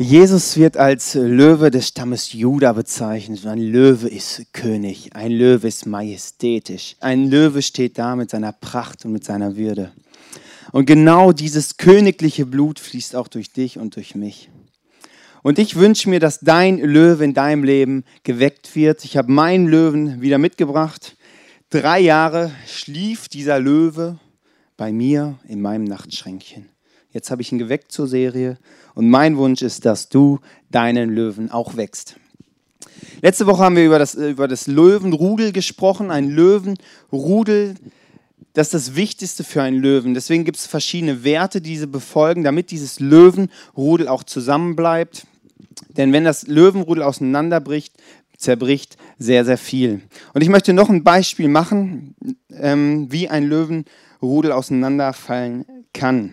Jesus wird als Löwe des Stammes Juda bezeichnet. Ein Löwe ist König, ein Löwe ist majestätisch. Ein Löwe steht da mit seiner Pracht und mit seiner Würde. Und genau dieses königliche Blut fließt auch durch dich und durch mich. Und ich wünsche mir, dass dein Löwe in deinem Leben geweckt wird. Ich habe meinen Löwen wieder mitgebracht. Drei Jahre schlief dieser Löwe bei mir in meinem Nachtschränkchen. Jetzt habe ich ihn geweckt zur Serie und mein Wunsch ist, dass du deinen Löwen auch wächst. Letzte Woche haben wir über das, über das Löwenrudel gesprochen. Ein Löwenrudel, das ist das Wichtigste für einen Löwen. Deswegen gibt es verschiedene Werte, die diese befolgen, damit dieses Löwenrudel auch zusammenbleibt. Denn wenn das Löwenrudel auseinanderbricht, zerbricht sehr, sehr viel. Und ich möchte noch ein Beispiel machen, ähm, wie ein Löwenrudel auseinanderfallen kann.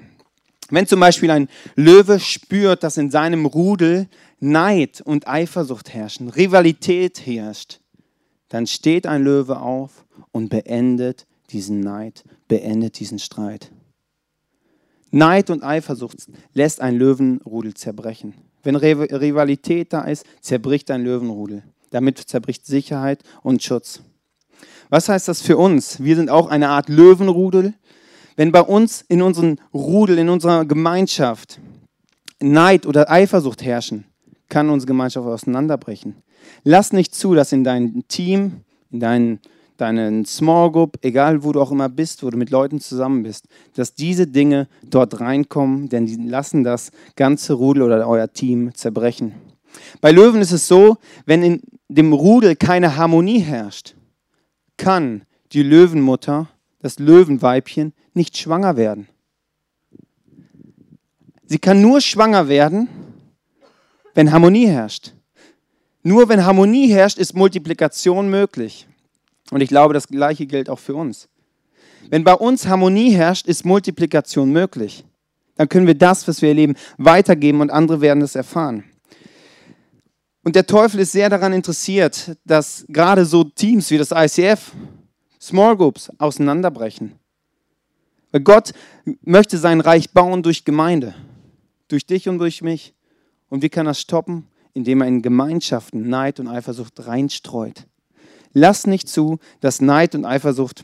Wenn zum Beispiel ein Löwe spürt, dass in seinem Rudel Neid und Eifersucht herrschen, Rivalität herrscht, dann steht ein Löwe auf und beendet diesen Neid, beendet diesen Streit. Neid und Eifersucht lässt ein Löwenrudel zerbrechen. Wenn Rivalität da ist, zerbricht ein Löwenrudel. Damit zerbricht Sicherheit und Schutz. Was heißt das für uns? Wir sind auch eine Art Löwenrudel, wenn bei uns in unserem Rudel, in unserer Gemeinschaft Neid oder Eifersucht herrschen, kann unsere Gemeinschaft auseinanderbrechen. Lass nicht zu, dass in deinem Team, in deinen, deinen Small Group, egal wo du auch immer bist, wo du mit Leuten zusammen bist, dass diese Dinge dort reinkommen, denn die lassen das ganze Rudel oder euer Team zerbrechen. Bei Löwen ist es so, wenn in dem Rudel keine Harmonie herrscht, kann die Löwenmutter, das Löwenweibchen, nicht schwanger werden. Sie kann nur schwanger werden, wenn Harmonie herrscht. Nur wenn Harmonie herrscht, ist Multiplikation möglich. Und ich glaube, das Gleiche gilt auch für uns. Wenn bei uns Harmonie herrscht, ist Multiplikation möglich. Dann können wir das, was wir erleben, weitergeben und andere werden es erfahren. Und der Teufel ist sehr daran interessiert, dass gerade so Teams wie das ICF, Small Groups auseinanderbrechen. Weil Gott möchte sein Reich bauen durch Gemeinde, durch dich und durch mich. Und wie kann er stoppen? Indem er in Gemeinschaften Neid und Eifersucht reinstreut. Lass nicht zu, dass Neid und Eifersucht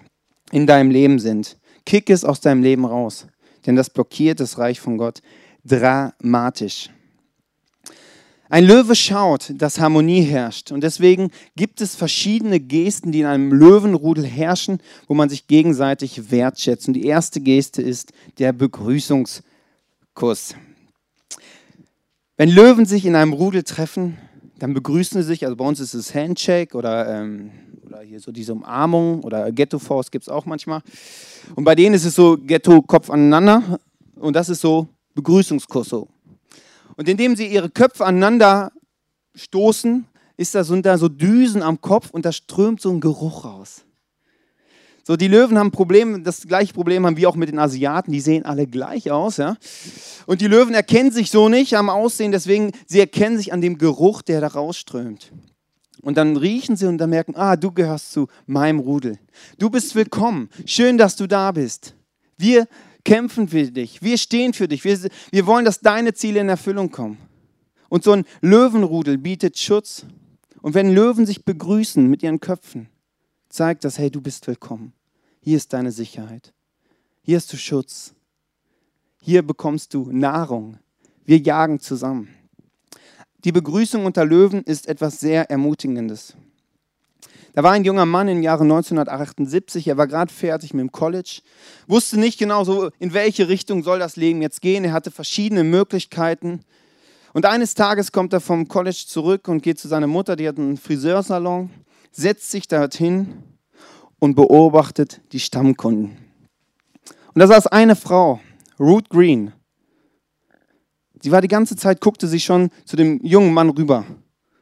in deinem Leben sind. Kick es aus deinem Leben raus, denn das blockiert das Reich von Gott dramatisch. Ein Löwe schaut, dass Harmonie herrscht. Und deswegen gibt es verschiedene Gesten, die in einem Löwenrudel herrschen, wo man sich gegenseitig wertschätzt. Und die erste Geste ist der Begrüßungskuss. Wenn Löwen sich in einem Rudel treffen, dann begrüßen sie sich. Also bei uns ist es Handshake oder, ähm, oder hier so diese Umarmung oder Ghetto-Faust gibt es auch manchmal. Und bei denen ist es so Ghetto-Kopf aneinander. Und das ist so Begrüßungskuss so. Und indem sie ihre Köpfe aneinander stoßen, ist da, sind da so Düsen am Kopf und da strömt so ein Geruch raus. So, die Löwen haben Problem, das gleiche Problem haben wir auch mit den Asiaten, die sehen alle gleich aus, ja. Und die Löwen erkennen sich so nicht am Aussehen, deswegen, sie erkennen sich an dem Geruch, der da rausströmt. Und dann riechen sie und dann merken, ah, du gehörst zu meinem Rudel. Du bist willkommen. Schön, dass du da bist. Wir kämpfen für dich, wir stehen für dich, wir, wir wollen, dass deine Ziele in Erfüllung kommen. Und so ein Löwenrudel bietet Schutz. Und wenn Löwen sich begrüßen mit ihren Köpfen, zeigt das, hey, du bist willkommen. Hier ist deine Sicherheit. Hier hast du Schutz. Hier bekommst du Nahrung. Wir jagen zusammen. Die Begrüßung unter Löwen ist etwas sehr Ermutigendes. Da war ein junger Mann im Jahre 1978, er war gerade fertig mit dem College, wusste nicht genau so, in welche Richtung soll das Leben jetzt gehen. Er hatte verschiedene Möglichkeiten. Und eines Tages kommt er vom College zurück und geht zu seiner Mutter, die hat einen Friseursalon, setzt sich dorthin und beobachtet die Stammkunden. Und da saß eine Frau, Ruth Green. Sie war die ganze Zeit, guckte sie schon zu dem jungen Mann rüber.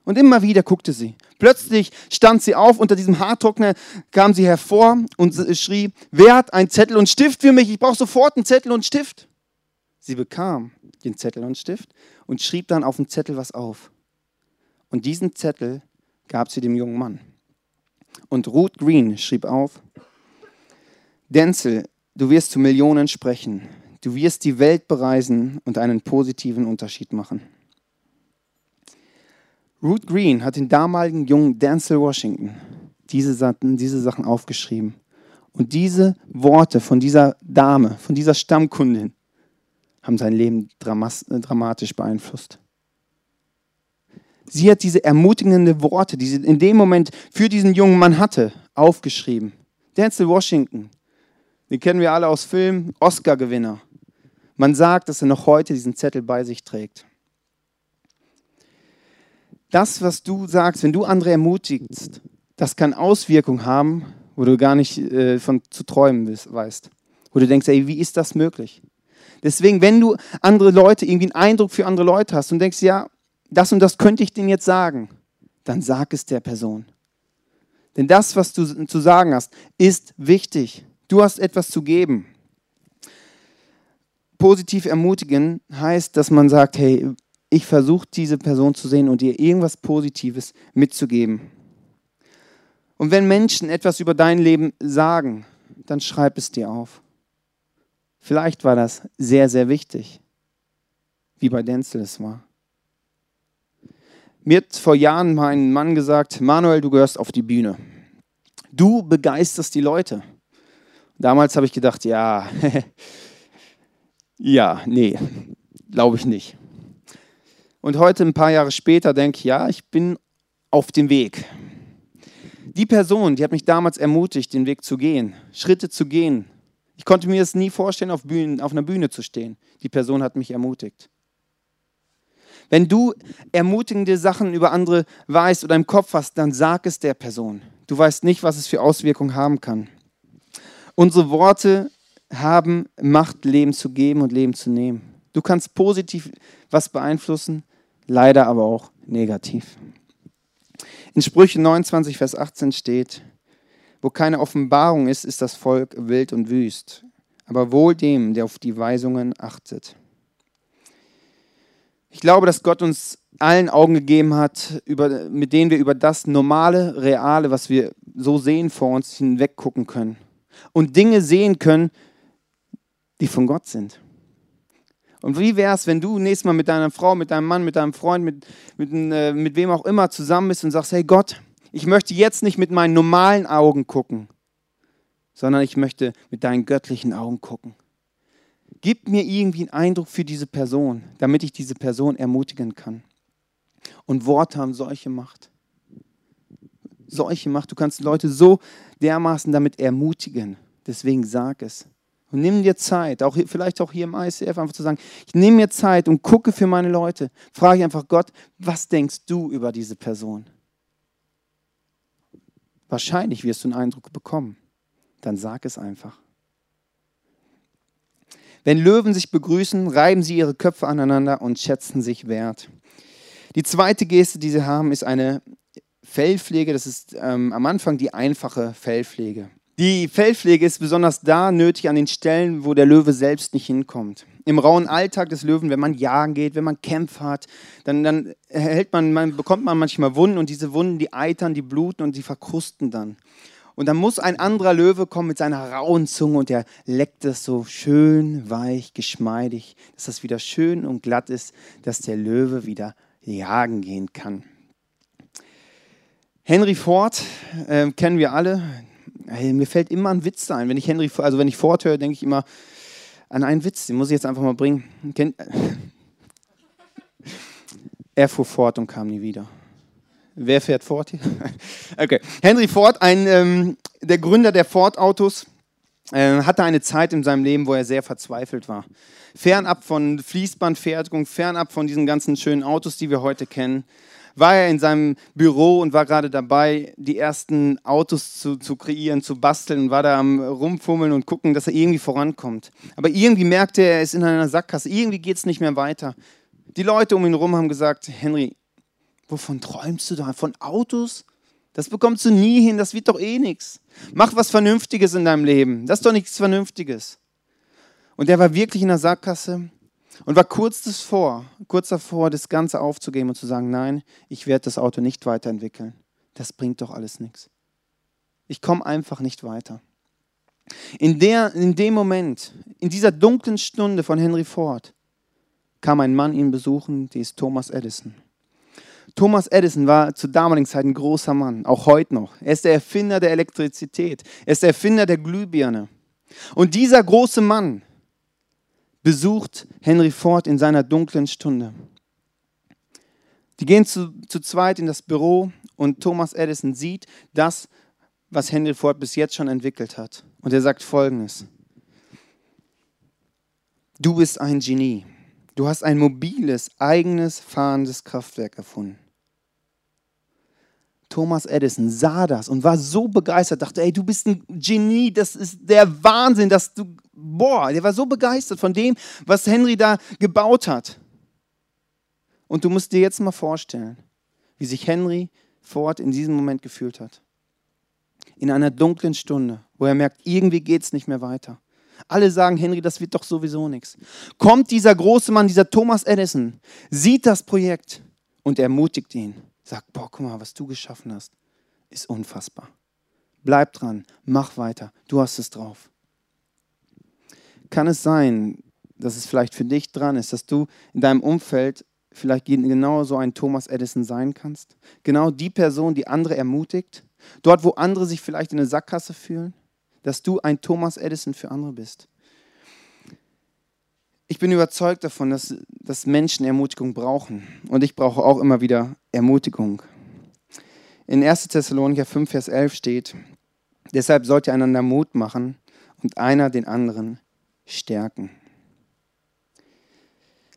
Und immer wieder guckte sie. Plötzlich stand sie auf, unter diesem Haartrockner kam sie hervor und schrie, wer hat einen Zettel und Stift für mich? Ich brauche sofort einen Zettel und Stift. Sie bekam den Zettel und Stift und schrieb dann auf dem Zettel was auf. Und diesen Zettel gab sie dem jungen Mann. Und Ruth Green schrieb auf, Denzel, du wirst zu Millionen sprechen. Du wirst die Welt bereisen und einen positiven Unterschied machen. Ruth Green hat den damaligen jungen Denzel Washington diese Sachen, diese Sachen aufgeschrieben. Und diese Worte von dieser Dame, von dieser Stammkundin, haben sein Leben dramatisch beeinflusst. Sie hat diese ermutigenden Worte, die sie in dem Moment für diesen jungen Mann hatte, aufgeschrieben. Denzel Washington, den kennen wir alle aus Filmen, Oscar-Gewinner. Man sagt, dass er noch heute diesen Zettel bei sich trägt. Das, was du sagst, wenn du andere ermutigst, das kann Auswirkungen haben, wo du gar nicht äh, von zu träumen weißt. Wo du denkst, ey, wie ist das möglich? Deswegen, wenn du andere Leute, irgendwie einen Eindruck für andere Leute hast und denkst, ja, das und das könnte ich denen jetzt sagen, dann sag es der Person. Denn das, was du zu sagen hast, ist wichtig. Du hast etwas zu geben. Positiv ermutigen heißt, dass man sagt, hey, ich versuche diese Person zu sehen und ihr irgendwas Positives mitzugeben. Und wenn Menschen etwas über dein Leben sagen, dann schreib es dir auf. Vielleicht war das sehr, sehr wichtig, wie bei Denzel es war. Mir hat vor Jahren mein Mann gesagt, Manuel, du gehörst auf die Bühne. Du begeisterst die Leute. Damals habe ich gedacht, ja, ja, nee, glaube ich nicht. Und heute, ein paar Jahre später, denke ich, ja, ich bin auf dem Weg. Die Person, die hat mich damals ermutigt, den Weg zu gehen, Schritte zu gehen. Ich konnte mir das nie vorstellen, auf, Bühnen, auf einer Bühne zu stehen. Die Person hat mich ermutigt. Wenn du ermutigende Sachen über andere weißt oder im Kopf hast, dann sag es der Person. Du weißt nicht, was es für Auswirkungen haben kann. Unsere Worte haben Macht, Leben zu geben und Leben zu nehmen. Du kannst positiv was beeinflussen, leider aber auch negativ. In Sprüche 29, Vers 18 steht, wo keine Offenbarung ist, ist das Volk wild und wüst, aber wohl dem, der auf die Weisungen achtet. Ich glaube, dass Gott uns allen Augen gegeben hat, über, mit denen wir über das normale, reale, was wir so sehen vor uns, hinweg gucken können. Und Dinge sehen können, die von Gott sind. Und wie wäre es, wenn du nächstes Mal mit deiner Frau, mit deinem Mann, mit deinem Freund, mit, mit, äh, mit wem auch immer zusammen bist und sagst, hey Gott, ich möchte jetzt nicht mit meinen normalen Augen gucken, sondern ich möchte mit deinen göttlichen Augen gucken. Gib mir irgendwie einen Eindruck für diese Person, damit ich diese Person ermutigen kann. Und Worte haben solche Macht. Solche Macht. Du kannst Leute so dermaßen damit ermutigen. Deswegen sag es. Und nimm dir Zeit, auch vielleicht auch hier im ICF, einfach zu sagen, ich nehme mir Zeit und gucke für meine Leute. Frage einfach Gott, was denkst du über diese Person? Wahrscheinlich wirst du einen Eindruck bekommen. Dann sag es einfach. Wenn Löwen sich begrüßen, reiben sie ihre Köpfe aneinander und schätzen sich wert. Die zweite Geste, die sie haben, ist eine Fellpflege. Das ist ähm, am Anfang die einfache Fellpflege. Die Fellpflege ist besonders da nötig an den Stellen, wo der Löwe selbst nicht hinkommt. Im rauen Alltag des Löwen, wenn man jagen geht, wenn man Kämpfe hat, dann, dann erhält man, man, bekommt man manchmal Wunden und diese Wunden, die eitern, die bluten und die verkrusten dann. Und dann muss ein anderer Löwe kommen mit seiner rauen Zunge und der leckt es so schön, weich, geschmeidig, dass das wieder schön und glatt ist, dass der Löwe wieder jagen gehen kann. Henry Ford äh, kennen wir alle, Hey, mir fällt immer ein Witz ein. Wenn ich Henry, also wenn ich Ford höre, denke ich immer an einen Witz. Den muss ich jetzt einfach mal bringen. er fuhr fort und kam nie wieder. Wer fährt Ford hier? okay. Henry Ford, ein, ähm, der Gründer der Ford-Autos, äh, hatte eine Zeit in seinem Leben, wo er sehr verzweifelt war. Fernab von Fließbandfertigung, fernab von diesen ganzen schönen Autos, die wir heute kennen, war er in seinem Büro und war gerade dabei, die ersten Autos zu, zu kreieren, zu basteln und war da am Rumfummeln und gucken, dass er irgendwie vorankommt. Aber irgendwie merkte er, er ist in einer Sackgasse, irgendwie geht es nicht mehr weiter. Die Leute um ihn herum haben gesagt, Henry, wovon träumst du da? Von Autos? Das bekommst du nie hin, das wird doch eh nichts. Mach was Vernünftiges in deinem Leben. Das ist doch nichts Vernünftiges. Und er war wirklich in der Sackgasse und war kurz davor, kurz davor, das Ganze aufzugeben und zu sagen, nein, ich werde das Auto nicht weiterentwickeln. Das bringt doch alles nichts. Ich komme einfach nicht weiter. In, der, in dem Moment, in dieser dunklen Stunde von Henry Ford, kam ein Mann ihn besuchen, die ist Thomas Edison. Thomas Edison war zur damaligen Zeit ein großer Mann, auch heute noch. Er ist der Erfinder der Elektrizität. Er ist der Erfinder der Glühbirne. Und dieser große Mann besucht Henry Ford in seiner dunklen Stunde. Die gehen zu, zu zweit in das Büro und Thomas Edison sieht das, was Henry Ford bis jetzt schon entwickelt hat. Und er sagt folgendes. Du bist ein Genie. Du hast ein mobiles, eigenes, fahrendes Kraftwerk erfunden. Thomas Edison sah das und war so begeistert, dachte, ey, du bist ein Genie, das ist der Wahnsinn, dass du, boah, der war so begeistert von dem, was Henry da gebaut hat. Und du musst dir jetzt mal vorstellen, wie sich Henry Ford in diesem Moment gefühlt hat. In einer dunklen Stunde, wo er merkt, irgendwie geht es nicht mehr weiter. Alle sagen, Henry, das wird doch sowieso nichts. Kommt dieser große Mann, dieser Thomas Edison, sieht das Projekt und ermutigt ihn. Sagt, boah, guck mal, was du geschaffen hast, ist unfassbar. Bleib dran, mach weiter, du hast es drauf. Kann es sein, dass es vielleicht für dich dran ist, dass du in deinem Umfeld vielleicht genau so ein Thomas Edison sein kannst? Genau die Person, die andere ermutigt? Dort, wo andere sich vielleicht in eine Sackgasse fühlen? Dass du ein Thomas Edison für andere bist? Ich bin überzeugt davon, dass, dass Menschen Ermutigung brauchen. Und ich brauche auch immer wieder Ermutigung. In 1. Thessalonicher 5, Vers 11 steht, deshalb sollt ihr einander Mut machen und einer den anderen stärken.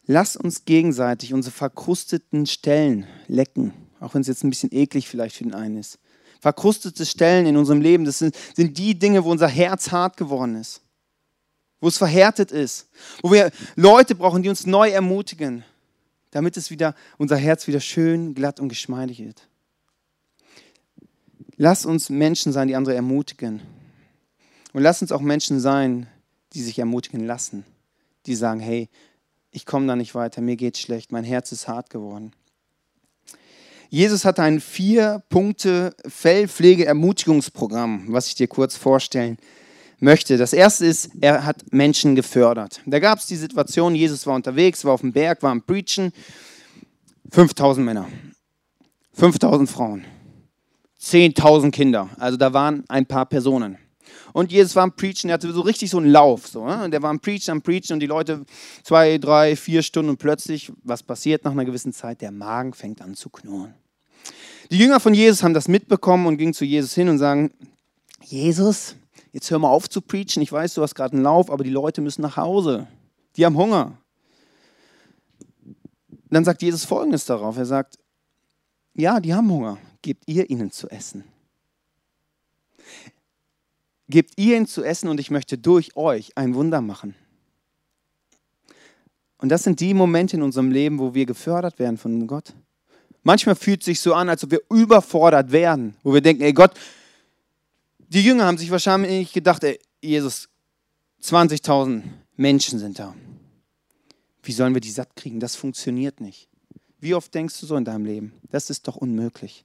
Lass uns gegenseitig unsere verkrusteten Stellen lecken, auch wenn es jetzt ein bisschen eklig vielleicht für den einen ist. Verkrustete Stellen in unserem Leben, das sind, sind die Dinge, wo unser Herz hart geworden ist wo es verhärtet ist, wo wir Leute brauchen, die uns neu ermutigen, damit es wieder, unser Herz wieder schön, glatt und geschmeidig wird. Lass uns Menschen sein, die andere ermutigen. Und lass uns auch Menschen sein, die sich ermutigen lassen, die sagen, hey, ich komme da nicht weiter, mir geht's schlecht, mein Herz ist hart geworden. Jesus hat ein vier Punkte Fellpflege-Ermutigungsprogramm, was ich dir kurz vorstellen möchte. Das erste ist, er hat Menschen gefördert. Da gab es die Situation, Jesus war unterwegs, war auf dem Berg, war am Preachen. 5000 Männer, 5000 Frauen, 10.000 Kinder. Also da waren ein paar Personen. Und Jesus war am Preachen, er hatte so richtig so einen Lauf. So, ne? Und der war am Preachen, am Preachen und die Leute zwei, drei, vier Stunden und plötzlich, was passiert nach einer gewissen Zeit? Der Magen fängt an zu knurren. Die Jünger von Jesus haben das mitbekommen und gingen zu Jesus hin und sagen, Jesus, jetzt hör mal auf zu preachen. Ich weiß, du hast gerade einen Lauf, aber die Leute müssen nach Hause. Die haben Hunger. Dann sagt Jesus Folgendes darauf. Er sagt, ja, die haben Hunger. Gebt ihr ihnen zu essen. Gebt ihr ihnen zu essen und ich möchte durch euch ein Wunder machen. Und das sind die Momente in unserem Leben, wo wir gefördert werden von Gott. Manchmal fühlt es sich so an, als ob wir überfordert werden, wo wir denken, ey Gott, die Jünger haben sich wahrscheinlich gedacht, ey, Jesus, 20.000 Menschen sind da. Wie sollen wir die satt kriegen? Das funktioniert nicht. Wie oft denkst du so in deinem Leben? Das ist doch unmöglich.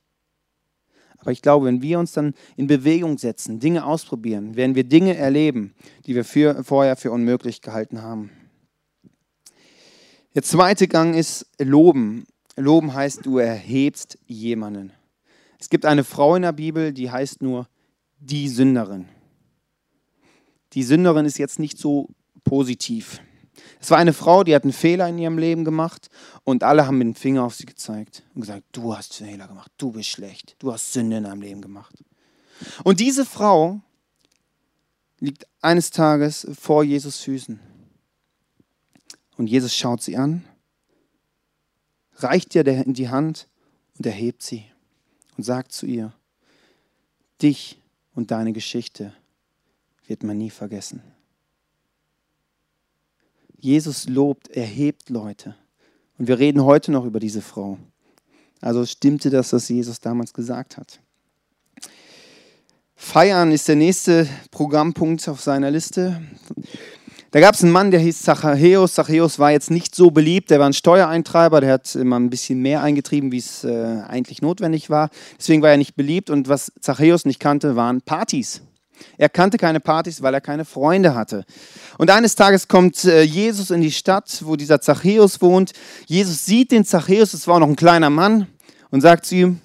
Aber ich glaube, wenn wir uns dann in Bewegung setzen, Dinge ausprobieren, werden wir Dinge erleben, die wir für, vorher für unmöglich gehalten haben. Der zweite Gang ist Loben. Loben heißt, du erhebst jemanden. Es gibt eine Frau in der Bibel, die heißt nur die Sünderin. Die Sünderin ist jetzt nicht so positiv. Es war eine Frau, die hat einen Fehler in ihrem Leben gemacht und alle haben mit dem Finger auf sie gezeigt und gesagt, du hast Fehler gemacht, du bist schlecht, du hast Sünde in deinem Leben gemacht. Und diese Frau liegt eines Tages vor Jesus Füßen. Und Jesus schaut sie an, reicht ihr die Hand und erhebt sie und sagt zu ihr, dich und deine Geschichte wird man nie vergessen. Jesus lobt, erhebt Leute. Und wir reden heute noch über diese Frau. Also stimmte das, was Jesus damals gesagt hat. Feiern ist der nächste Programmpunkt auf seiner Liste. Da gab es einen Mann, der hieß Zachäus. Zachäus war jetzt nicht so beliebt, der war ein Steuereintreiber, der hat immer ein bisschen mehr eingetrieben, wie es äh, eigentlich notwendig war. Deswegen war er nicht beliebt und was Zachäus nicht kannte, waren Partys. Er kannte keine Partys, weil er keine Freunde hatte. Und eines Tages kommt äh, Jesus in die Stadt, wo dieser Zachäus wohnt. Jesus sieht den Zachäus, es war noch ein kleiner Mann, und sagt zu ihm,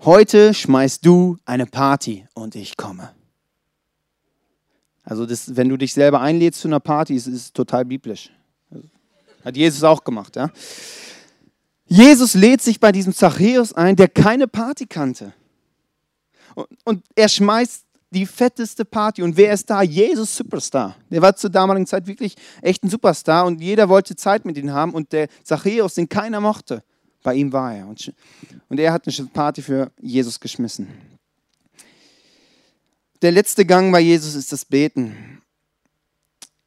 heute schmeißt du eine Party und ich komme. Also das, wenn du dich selber einlädst zu einer Party, ist es total biblisch. Hat Jesus auch gemacht. Ja? Jesus lädt sich bei diesem Zachäus ein, der keine Party kannte. Und, er schmeißt die fetteste Party. Und wer ist da? Jesus Superstar. Der war zur damaligen Zeit wirklich echt ein Superstar und jeder wollte Zeit mit ihm haben. Und der Zachäus, den keiner mochte, bei ihm war er. Und er hat eine Party für Jesus geschmissen. Der letzte Gang bei Jesus ist das Beten.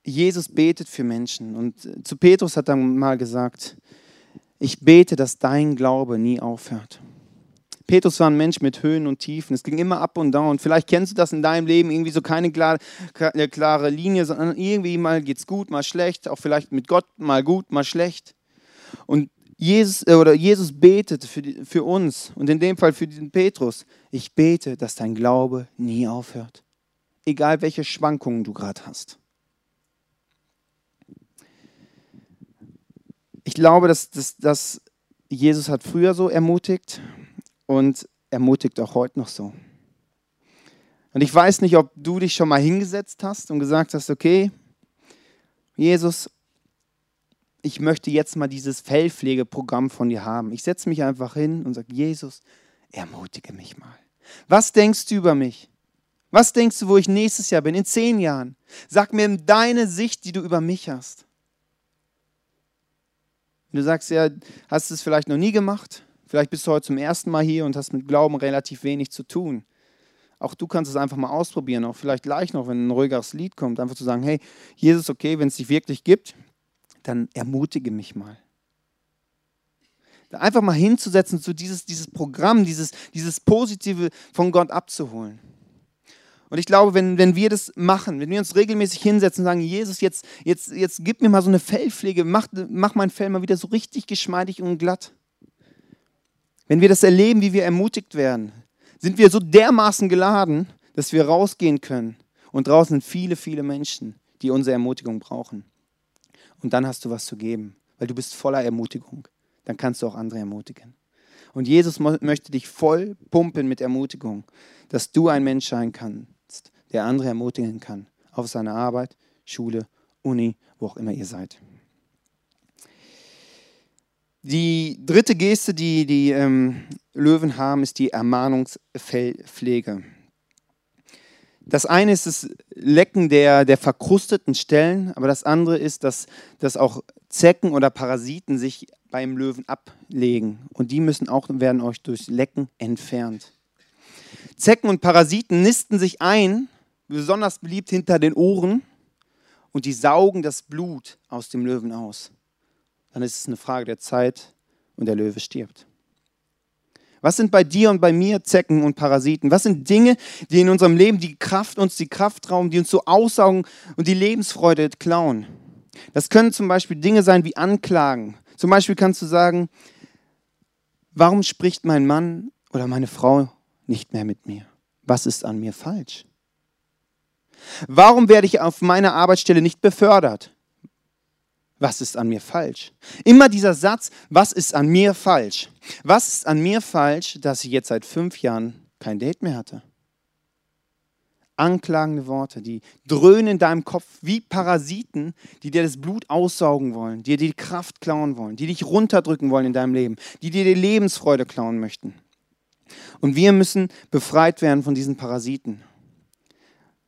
Jesus betet für Menschen. Und zu Petrus hat er mal gesagt, ich bete, dass dein Glaube nie aufhört. Petrus war ein Mensch mit Höhen und Tiefen. Es ging immer ab und down. Vielleicht kennst du das in deinem Leben irgendwie so keine klare, klare Linie, sondern irgendwie mal geht es gut, mal schlecht, auch vielleicht mit Gott mal gut, mal schlecht. Und Jesus, äh, oder Jesus betet für, die, für uns und in dem Fall für den Petrus. Ich bete, dass dein Glaube nie aufhört. Egal welche Schwankungen du gerade hast. Ich glaube, dass, dass, dass Jesus hat früher so ermutigt und ermutigt auch heute noch so. Und ich weiß nicht, ob du dich schon mal hingesetzt hast und gesagt hast, okay, Jesus, ich möchte jetzt mal dieses Fellpflegeprogramm von dir haben. Ich setze mich einfach hin und sage, Jesus, ermutige mich mal. Was denkst du über mich? Was denkst du, wo ich nächstes Jahr bin, in zehn Jahren? Sag mir deine Sicht, die du über mich hast. du sagst ja, hast du es vielleicht noch nie gemacht? Vielleicht bist du heute zum ersten Mal hier und hast mit Glauben relativ wenig zu tun. Auch du kannst es einfach mal ausprobieren, auch vielleicht gleich noch, wenn ein ruhigeres Lied kommt, einfach zu sagen, hey, Jesus, okay, wenn es dich wirklich gibt, dann ermutige mich mal. Einfach mal hinzusetzen, so dieses, dieses Programm, dieses, dieses Positive von Gott abzuholen. Und ich glaube, wenn, wenn wir das machen, wenn wir uns regelmäßig hinsetzen und sagen, Jesus, jetzt, jetzt, jetzt gib mir mal so eine Fellpflege, mach, mach mein Fell mal wieder so richtig geschmeidig und glatt, wenn wir das erleben, wie wir ermutigt werden, sind wir so dermaßen geladen, dass wir rausgehen können. Und draußen sind viele, viele Menschen, die unsere Ermutigung brauchen. Und dann hast du was zu geben, weil du bist voller Ermutigung. Dann kannst du auch andere ermutigen. Und Jesus möchte dich voll pumpen mit Ermutigung, dass du ein Mensch sein kannst, der andere ermutigen kann. Auf seiner Arbeit, Schule, Uni, wo auch immer ihr seid. Die dritte Geste, die die ähm, Löwen haben, ist die Ermahnungspflege. Das eine ist das Lecken der, der verkrusteten Stellen, aber das andere ist, dass, dass auch Zecken oder Parasiten sich beim Löwen ablegen. Und die müssen auch, werden euch durch Lecken entfernt. Zecken und Parasiten nisten sich ein, besonders beliebt hinter den Ohren, und die saugen das Blut aus dem Löwen aus dann ist es eine Frage der Zeit und der Löwe stirbt. Was sind bei dir und bei mir Zecken und Parasiten? Was sind Dinge, die in unserem Leben die Kraft uns die Kraft rauben, die uns so aussaugen und die Lebensfreude klauen? Das können zum Beispiel Dinge sein wie Anklagen. Zum Beispiel kannst du sagen, warum spricht mein Mann oder meine Frau nicht mehr mit mir? Was ist an mir falsch? Warum werde ich auf meiner Arbeitsstelle nicht befördert? Was ist an mir falsch? Immer dieser Satz, was ist an mir falsch? Was ist an mir falsch, dass ich jetzt seit fünf Jahren kein Date mehr hatte? Anklagende Worte, die dröhnen in deinem Kopf wie Parasiten, die dir das Blut aussaugen wollen, dir die Kraft klauen wollen, die dich runterdrücken wollen in deinem Leben, die dir die Lebensfreude klauen möchten. Und wir müssen befreit werden von diesen Parasiten.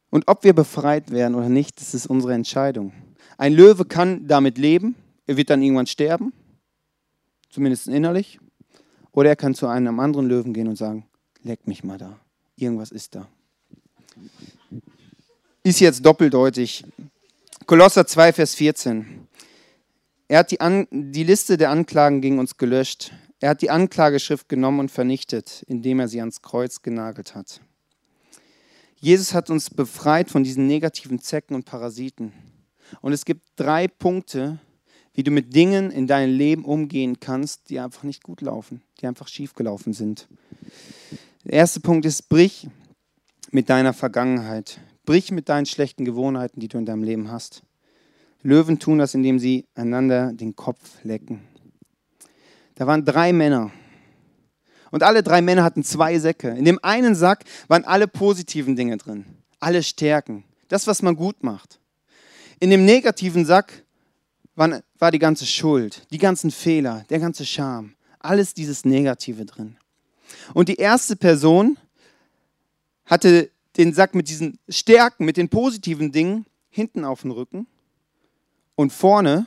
Und ob wir befreit werden oder nicht, das ist unsere Entscheidung. Ein Löwe kann damit leben, er wird dann irgendwann sterben, zumindest innerlich. Oder er kann zu einem anderen Löwen gehen und sagen, leck mich mal da, irgendwas ist da. Ist jetzt doppeldeutig. Kolosser 2, Vers 14. Er hat die, An die Liste der Anklagen gegen uns gelöscht. Er hat die Anklageschrift genommen und vernichtet, indem er sie ans Kreuz genagelt hat. Jesus hat uns befreit von diesen negativen Zecken und Parasiten. Und es gibt drei Punkte, wie du mit Dingen in deinem Leben umgehen kannst, die einfach nicht gut laufen, die einfach schief gelaufen sind. Der erste Punkt ist, brich mit deiner Vergangenheit. Brich mit deinen schlechten Gewohnheiten, die du in deinem Leben hast. Löwen tun das, indem sie einander den Kopf lecken. Da waren drei Männer, Und alle drei Männer hatten zwei Säcke. In dem einen Sack waren alle positiven Dinge drin, alle Stärken, das, was man gut macht. In dem negativen Sack war die ganze Schuld, die ganzen Fehler, der ganze Scham, alles dieses Negative drin. Und die erste Person hatte den Sack mit diesen Stärken, mit den positiven Dingen hinten auf dem Rücken und vorne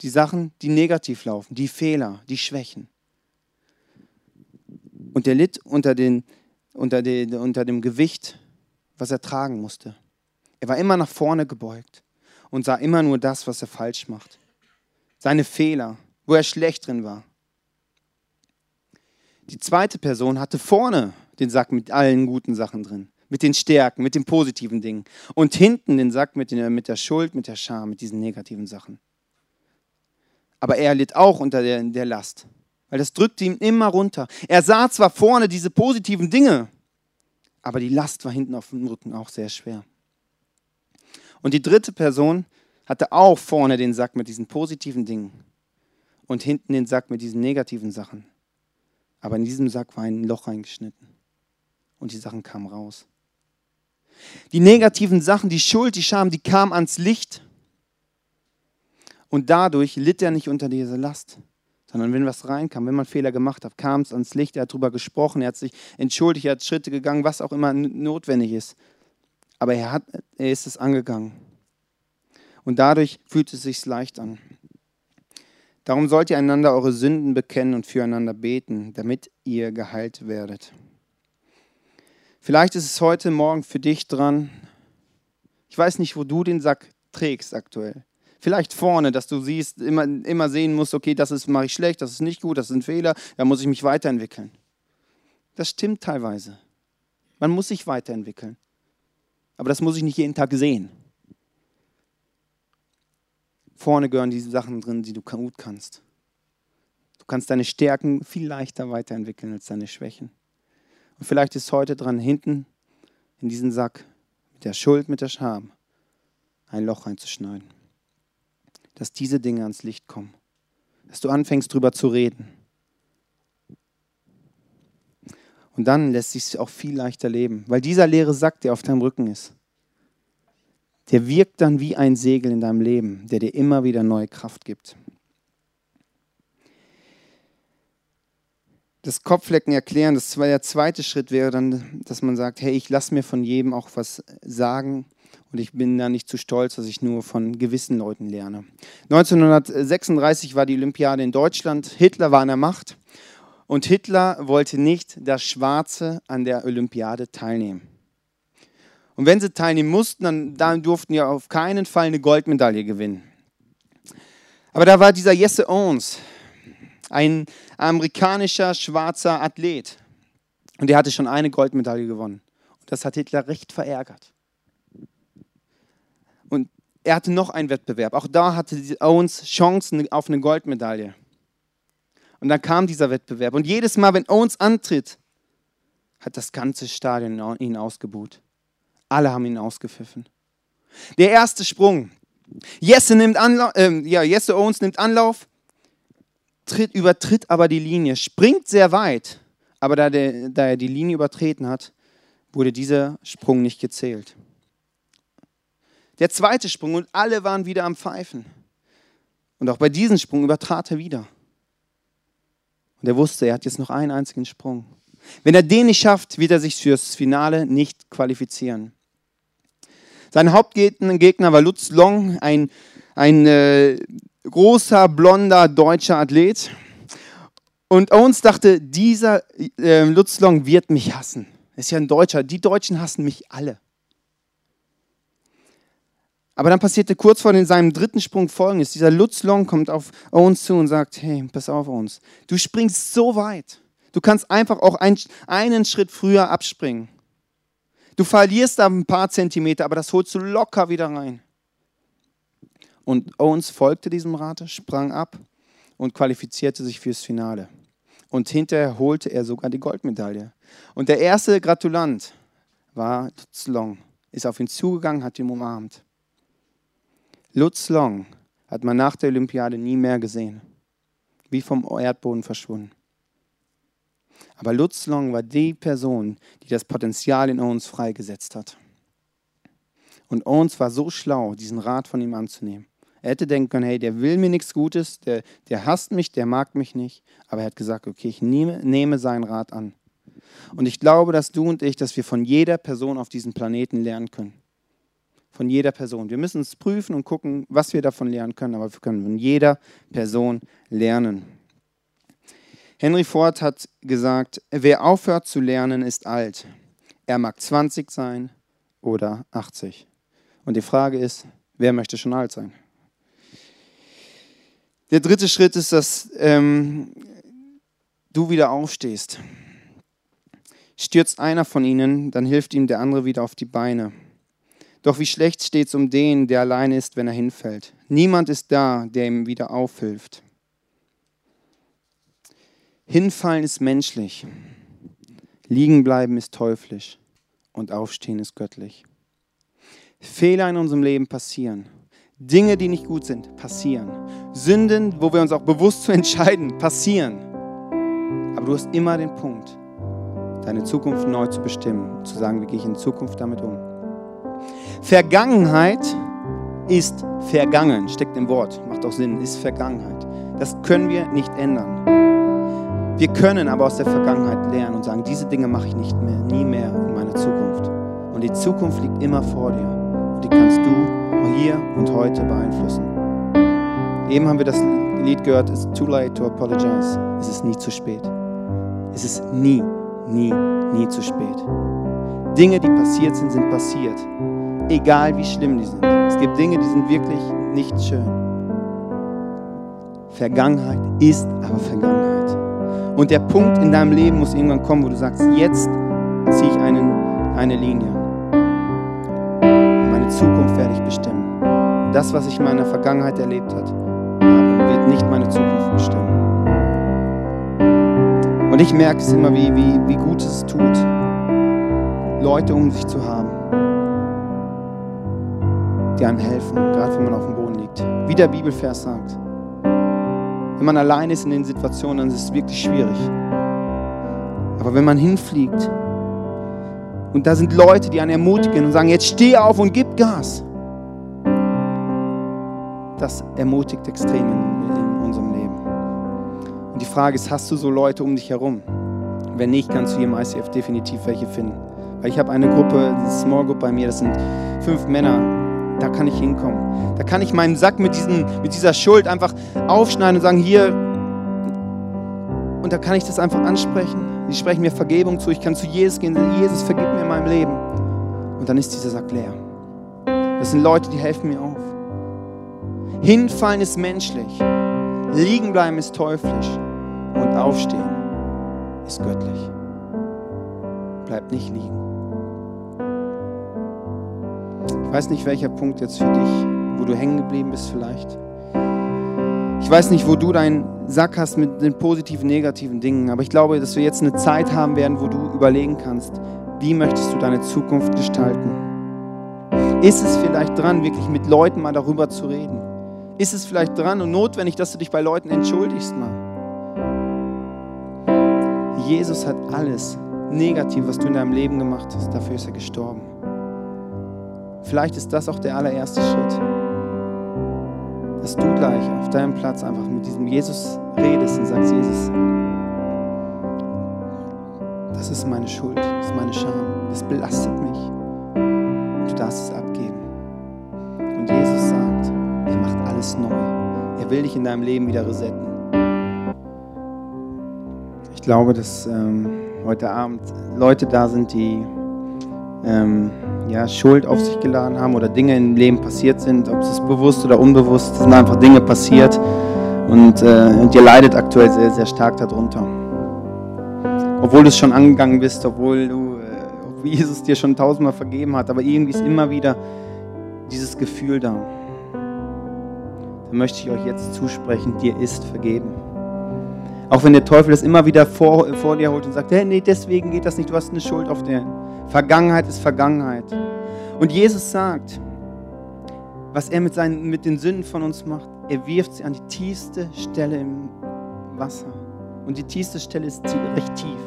die Sachen, die negativ laufen, die Fehler, die Schwächen. Und er litt unter, den, unter, den, unter dem Gewicht, was er tragen musste. Er war immer nach vorne gebeugt und sah immer nur das, was er falsch macht. Seine Fehler, wo er schlecht drin war. Die zweite Person hatte vorne den Sack mit allen guten Sachen drin, mit den Stärken, mit den positiven Dingen. Und hinten den Sack mit, den, mit der Schuld, mit der Scham, mit diesen negativen Sachen. Aber er litt auch unter der, der Last, weil das drückte ihn immer runter. Er sah zwar vorne diese positiven Dinge, aber die Last war hinten auf dem Rücken auch sehr schwer. Und die dritte Person hatte auch vorne den Sack mit diesen positiven Dingen und hinten den Sack mit diesen negativen Sachen. Aber in diesem Sack war ein Loch reingeschnitten und die Sachen kamen raus. Die negativen Sachen, die Schuld, die Scham, die kamen ans Licht und dadurch litt er nicht unter dieser Last, sondern wenn was reinkam, wenn man Fehler gemacht hat, kam es ans Licht, er hat darüber gesprochen, er hat sich entschuldigt, er hat Schritte gegangen, was auch immer notwendig ist. Aber er, hat, er ist es angegangen. Und dadurch fühlt es sich leicht an. Darum sollt ihr einander eure Sünden bekennen und füreinander beten, damit ihr geheilt werdet. Vielleicht ist es heute Morgen für dich dran. Ich weiß nicht, wo du den Sack trägst aktuell. Vielleicht vorne, dass du siehst, immer, immer sehen musst, okay, das ist mache ich schlecht, das ist nicht gut, das ein Fehler, da muss ich mich weiterentwickeln. Das stimmt teilweise. Man muss sich weiterentwickeln. Aber das muss ich nicht jeden Tag sehen. Vorne gehören diese Sachen drin, die du gut kannst. Du kannst deine Stärken viel leichter weiterentwickeln als deine Schwächen. Und vielleicht ist heute dran, hinten in diesen Sack mit der Schuld, mit der Scham, ein Loch reinzuschneiden. Dass diese Dinge ans Licht kommen. Dass du anfängst, drüber zu reden. Und dann lässt sich auch viel leichter leben, weil dieser leere Sack, der auf deinem Rücken ist, der wirkt dann wie ein Segel in deinem Leben, der dir immer wieder neue Kraft gibt. Das Kopflecken erklären, das war der zweite Schritt wäre dann, dass man sagt, hey, ich lasse mir von jedem auch was sagen und ich bin da nicht zu stolz, dass ich nur von gewissen Leuten lerne. 1936 war die Olympiade in Deutschland, Hitler war an der Macht und Hitler wollte nicht, dass Schwarze an der Olympiade teilnehmen. Und wenn sie teilnehmen mussten, dann, dann durften ja auf keinen Fall eine Goldmedaille gewinnen. Aber da war dieser Jesse Owens, ein amerikanischer schwarzer Athlet. Und der hatte schon eine Goldmedaille gewonnen. Und das hat Hitler recht verärgert. Und er hatte noch einen Wettbewerb. Auch da hatte Owens Chancen auf eine Goldmedaille. Und dann kam dieser Wettbewerb. Und jedes Mal, wenn Owens antritt, hat das ganze Stadion ihn ausgebuht. Alle haben ihn ausgepfiffen. Der erste Sprung. Jesse, nimmt Anlauf, äh, ja, Jesse Owens nimmt Anlauf, tritt, übertritt aber die Linie, springt sehr weit, aber da, der, da er die Linie übertreten hat, wurde dieser Sprung nicht gezählt. Der zweite Sprung und alle waren wieder am Pfeifen. Und auch bei diesem Sprung übertrat er wieder. Und er wusste, er hat jetzt noch einen einzigen Sprung. Wenn er den nicht schafft, wird er sich fürs Finale nicht qualifizieren. Sein Hauptgegner war Lutz Long, ein, ein äh, großer, blonder deutscher Athlet. Und Owens dachte, dieser äh, Lutz Long wird mich hassen. ist ja ein Deutscher. Die Deutschen hassen mich alle. Aber dann passierte kurz vor seinem dritten Sprung folgendes. Dieser Lutz Long kommt auf Owens zu und sagt, hey, pass auf Owens, du springst so weit. Du kannst einfach auch ein, einen Schritt früher abspringen. Du verlierst da ein paar Zentimeter, aber das holst du locker wieder rein. Und Owens folgte diesem Rate, sprang ab und qualifizierte sich fürs Finale. Und hinterher holte er sogar die Goldmedaille. Und der erste Gratulant war Lutz Long. Ist auf ihn zugegangen, hat ihn umarmt. Lutz Long hat man nach der Olympiade nie mehr gesehen. Wie vom Erdboden verschwunden. Aber Lutz Long war die Person, die das Potenzial in uns freigesetzt hat. Und Owens war so schlau, diesen Rat von ihm anzunehmen. Er hätte denken können, hey, der will mir nichts Gutes, der, der hasst mich, der mag mich nicht. Aber er hat gesagt, okay, ich nehme, nehme seinen Rat an. Und ich glaube, dass du und ich, dass wir von jeder Person auf diesem Planeten lernen können. Von jeder Person. Wir müssen es prüfen und gucken, was wir davon lernen können, aber wir können von jeder Person lernen. Henry Ford hat gesagt, wer aufhört zu lernen, ist alt. Er mag 20 sein oder 80. Und die Frage ist, wer möchte schon alt sein? Der dritte Schritt ist, dass ähm, du wieder aufstehst. Stürzt einer von ihnen, dann hilft ihm der andere wieder auf die Beine. Doch wie schlecht steht es um den, der allein ist, wenn er hinfällt. Niemand ist da, der ihm wieder aufhilft. Hinfallen ist menschlich, liegen bleiben ist teuflisch und aufstehen ist göttlich. Fehler in unserem Leben passieren. Dinge, die nicht gut sind, passieren. Sünden, wo wir uns auch bewusst zu entscheiden, passieren. Aber du hast immer den Punkt, deine Zukunft neu zu bestimmen, zu sagen, wie gehe ich in Zukunft damit um. Vergangenheit ist vergangen, steckt im Wort, macht auch Sinn, ist Vergangenheit. Das können wir nicht ändern. Wir können aber aus der Vergangenheit lernen und sagen, diese Dinge mache ich nicht mehr, nie mehr in meiner Zukunft. Und die Zukunft liegt immer vor dir die kannst du hier und heute beeinflussen. Eben haben wir das Lied gehört, It's too late to apologize. Es ist nie zu spät. Es ist nie, nie, nie zu spät. Dinge, die passiert sind, sind passiert. Egal wie schlimm die sind. Es gibt Dinge, die sind wirklich nicht schön. Vergangenheit ist aber Vergangenheit. Und der Punkt in deinem Leben muss irgendwann kommen, wo du sagst, jetzt ziehe ich einen, eine Linie meine Zukunft werde ich bestimmen. Das, was ich in meiner Vergangenheit erlebt habe, wird nicht meine Zukunft bestimmen. Und ich merke es immer, wie, wie, wie gut es tut, Leute um sich zu haben, die einem helfen, gerade wenn man auf dem Boden liegt. Wie der Bibelvers sagt. Wenn man allein ist in den Situationen, dann ist es wirklich schwierig. Aber wenn man hinfliegt und da sind Leute, die einen ermutigen und sagen, jetzt steh auf und gib Gas. Das ermutigt extrem in, in unserem Leben. Und die Frage ist, hast du so Leute um dich herum? Wenn nicht, kannst du hier im ICF definitiv welche finden. Weil ich habe eine Gruppe, eine Small Group bei mir, das sind fünf Männer, da kann ich hinkommen. Da kann ich meinen Sack mit, diesen, mit dieser Schuld einfach aufschneiden und sagen, hier, und da kann ich das einfach ansprechen. Sie sprechen mir Vergebung zu. Ich kann zu Jesus gehen. Jesus, vergib mir in meinem Leben. Und dann ist dieser Sack leer. Das sind Leute, die helfen mir auf. Hinfallen ist menschlich. Liegen bleiben ist teuflisch. Und aufstehen ist göttlich. Bleib nicht liegen. Weiß nicht, welcher Punkt jetzt für dich, wo du hängen geblieben bist vielleicht. Ich weiß nicht, wo du deinen Sack hast mit den positiven, negativen Dingen, aber ich glaube, dass wir jetzt eine Zeit haben werden, wo du überlegen kannst, wie möchtest du deine Zukunft gestalten? Ist es vielleicht dran, wirklich mit Leuten mal darüber zu reden? Ist es vielleicht dran und notwendig, dass du dich bei Leuten entschuldigst mal? Jesus hat alles Negativ, was du in deinem Leben gemacht hast, dafür ist er gestorben. Vielleicht ist das auch der allererste Schritt dass du gleich auf deinem Platz einfach mit diesem Jesus redest und sagst, Jesus, das ist meine Schuld, das ist meine Scham, das belastet mich. Und du darfst es abgeben. Und Jesus sagt, er macht alles neu. Er will dich in deinem Leben wieder resetten. Ich glaube, dass ähm, heute Abend Leute da sind, die ähm, ja, Schuld auf sich geladen haben oder Dinge im Leben passiert sind, ob es bewusst oder unbewusst, sind einfach Dinge passiert und, äh, und ihr leidet aktuell sehr, sehr stark darunter. Obwohl du es schon angegangen bist, obwohl du, äh, Jesus dir schon tausendmal vergeben hat, aber irgendwie ist immer wieder dieses Gefühl da. Da möchte ich euch jetzt zusprechen, dir ist vergeben. Auch wenn der Teufel das immer wieder vor, vor dir holt und sagt, hey, nee, deswegen geht das nicht, du hast eine Schuld auf der Vergangenheit ist Vergangenheit. Und Jesus sagt, was er mit, seinen, mit den Sünden von uns macht, er wirft sie an die tiefste Stelle im Wasser. Und die tiefste Stelle ist recht tief.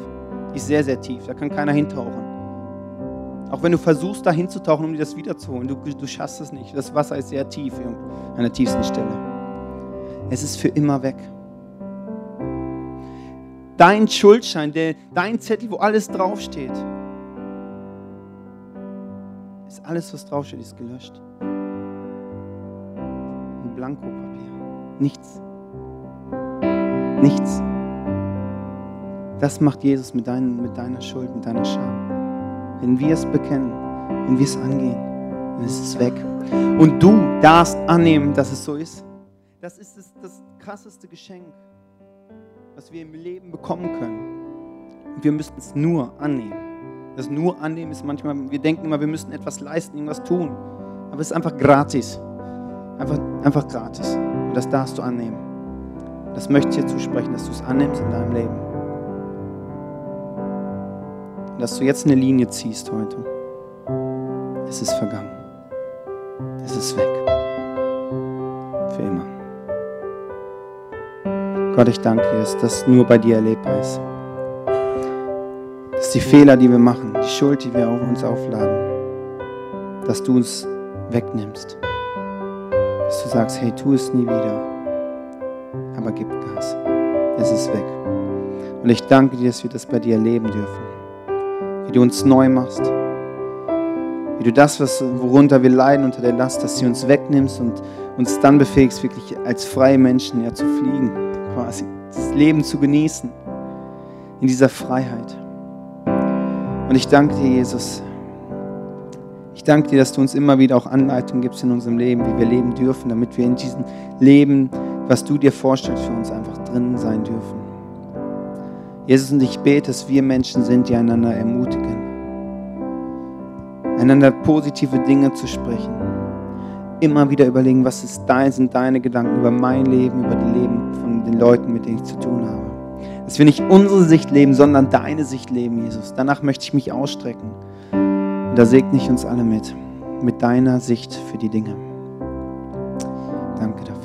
Die ist sehr, sehr tief. Da kann keiner hintauchen. Auch wenn du versuchst, da hinzutauchen, um dir das wiederzuholen, du, du schaffst es nicht. Das Wasser ist sehr tief an der tiefsten Stelle. Es ist für immer weg. Dein Schuldschein, der, dein Zettel, wo alles draufsteht, ist alles, was draufsteht, ist gelöscht. Ein Blankopapier. Nichts. Nichts. Das macht Jesus mit, dein, mit deiner Schuld, mit deiner Scham. Wenn wir es bekennen, wenn wir es angehen, dann ist es weg. Und du darfst annehmen, dass es so ist. Das ist das, das krasseste Geschenk, was wir im Leben bekommen können. Und wir müssen es nur annehmen. Das nur annehmen ist manchmal, wir denken immer, wir müssen etwas leisten, irgendwas tun. Aber es ist einfach gratis. Einfach, einfach gratis. Und das darfst du annehmen. Das möchte ich dir zusprechen, dass du es annimmst in deinem Leben. Und dass du jetzt eine Linie ziehst heute. Es ist vergangen. Es ist weg. Für immer. Gott, ich danke dir, dass das nur bei dir erlebbar ist. Dass die Fehler, die wir machen, die Schuld, die wir auf uns aufladen, dass du uns wegnimmst. Dass du sagst, hey, tu es nie wieder, aber gib Gas. Es ist weg. Und ich danke dir, dass wir das bei dir erleben dürfen wie du uns neu machst, wie du das, was, worunter wir leiden, unter der Last, dass du uns wegnimmst und uns dann befähigst, wirklich als freie Menschen ja, zu fliegen, quasi das Leben zu genießen, in dieser Freiheit. Und ich danke dir, Jesus. Ich danke dir, dass du uns immer wieder auch Anleitungen gibst in unserem Leben, wie wir leben dürfen, damit wir in diesem Leben, was du dir vorstellst, für uns einfach drin sein dürfen. Jesus, und ich bete, dass wir Menschen sind, die einander ermutigen, einander positive Dinge zu sprechen, immer wieder überlegen, was ist dein, sind deine Gedanken über mein Leben, über das Leben von den Leuten, mit denen ich zu tun habe. Dass wir nicht unsere Sicht leben, sondern deine Sicht leben, Jesus. Danach möchte ich mich ausstrecken. Und da segne ich uns alle mit, mit deiner Sicht für die Dinge. Danke dafür.